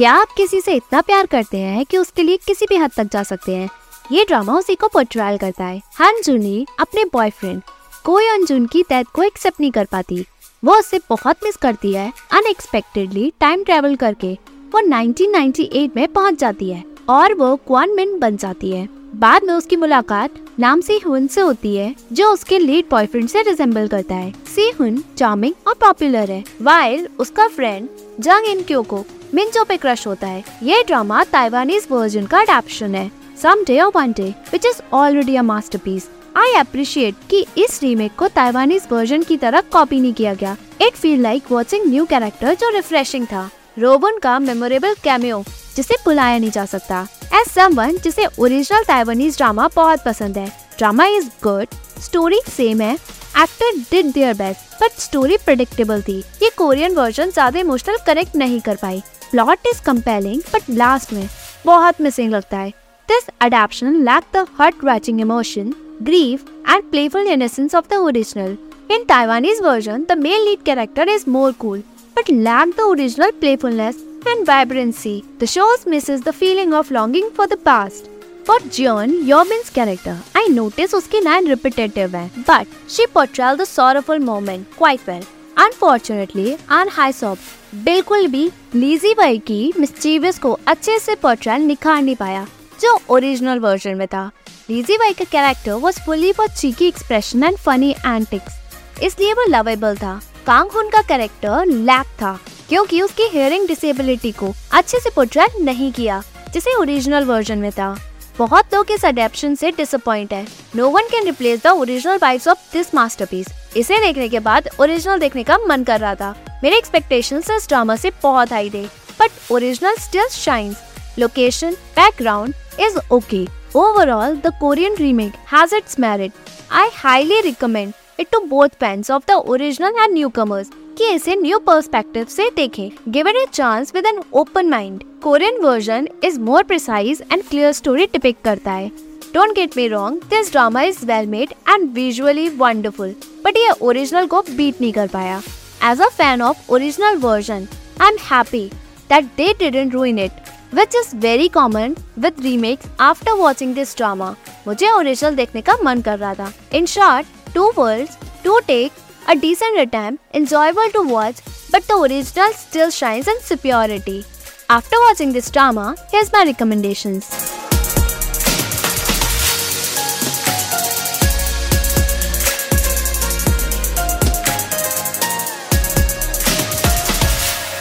क्या आप किसी से इतना प्यार करते हैं कि उसके लिए किसी भी हद तक जा सकते हैं? ये ड्रामा उसी को पोर्ट्रायल करता है। हन जुनी अपने बॉयफ्रेंड कोई अंजुन की डेथ को एक्सेप्ट नहीं कर पाती। वो उससे बहुत मिस करती है। अनएक्सपेक्टेडली टाइम ट्रेवल करके वो 1998 में पहुँच जाती है और वो क्वान मिन बन जाती है। बाद में उसकी मुलाकात नाम सी हुन से होती है, जो उसके लीड बॉयफ्रेंड से रिजेंबल करता है। सी हुन चार्मिंग और पॉपुलर है। वाइल उसका फ्रेंड जंग इन क्यो को मिंजो पे क्रश होता है, ये ड्रामा ताइवानीज वर्जन का अडेप्शन है। सम डे और one day which is already a masterpiece I appreciate कि इस रीमेक को ताइवानीज वर्जन की तरह कॉपी नहीं किया गया। It feel like watching new character जो रिफ्रेशिंग था। रोबन का मेमोरेबल कैमियो जिसे बुलाया नहीं जा सकता। एज समवन जिसे ओरिजिनल ताइवानीज ड्रामा बहुत पसंद है drama is good story same है actor did their best but story predictable थी। ये कोरियन वर्जन ज़्यादा इमोशनल कनेक्ट नहीं कर पाई। Plot is compelling but last में बहुत मिसिंग लगता है। This adaption lack the heart wrenching emotion grief and playful innocence of the original. In Taiwanese version, the male lead character is more cool, but lacked the original playfulness and vibrancy. The show misses the feeling of longing for the past. For Jeon, Yobin's character, I notice उसकी line repetitive है, but she portrayed the sorrowful moment quite well. Unfortunately, An Haisop बिल्कुल भी लीजी by की mischievous को अच्छे से portrayal निखार नहीं पाया जो ओरिजिनल वर्जन में था लीजी बाई का character was fully for cheeky expression and funny antics इसलिए वो लवेबल था कांग हुन का कैरेक्टर लैक था क्योंकि उसकी हियरिंग डिसेबिलिटी को अच्छे से पोर्ट्रेट नहीं किया जिसे ओरिजिनल वर्जन में था। बहुत लोग इस अडेप्शन से डिसअपॉइंट है। No one can replace the original vibes of this masterpiece इसे देखने के बाद ओरिजिनल देखने का मन कर रहा था। मेरे एक्सपेक्टेशन इस ड्रामा से बहुत हाई थे but original still shines location background is okay. Overall, the Korean remake has its merit. I highly recommend it to both fans of the original and newcomers कि इसे न्यू पर्सपेक्टिव से देखें। Give it a chance with an open mind Korean version is more precise and clear story depict करता है। Don't get me wrong this drama is well made and visually wonderful but ये original को beat नहीं कर पाया। As a fan of original version I am happy that they didn't ruin it which is very common with remakes after watching this drama. मुझे original देखने का मन कर रहा था। In short to world to take a decent attempt, enjoyable to watch, but the original still shines in superiority. After watching this drama, here's my recommendations.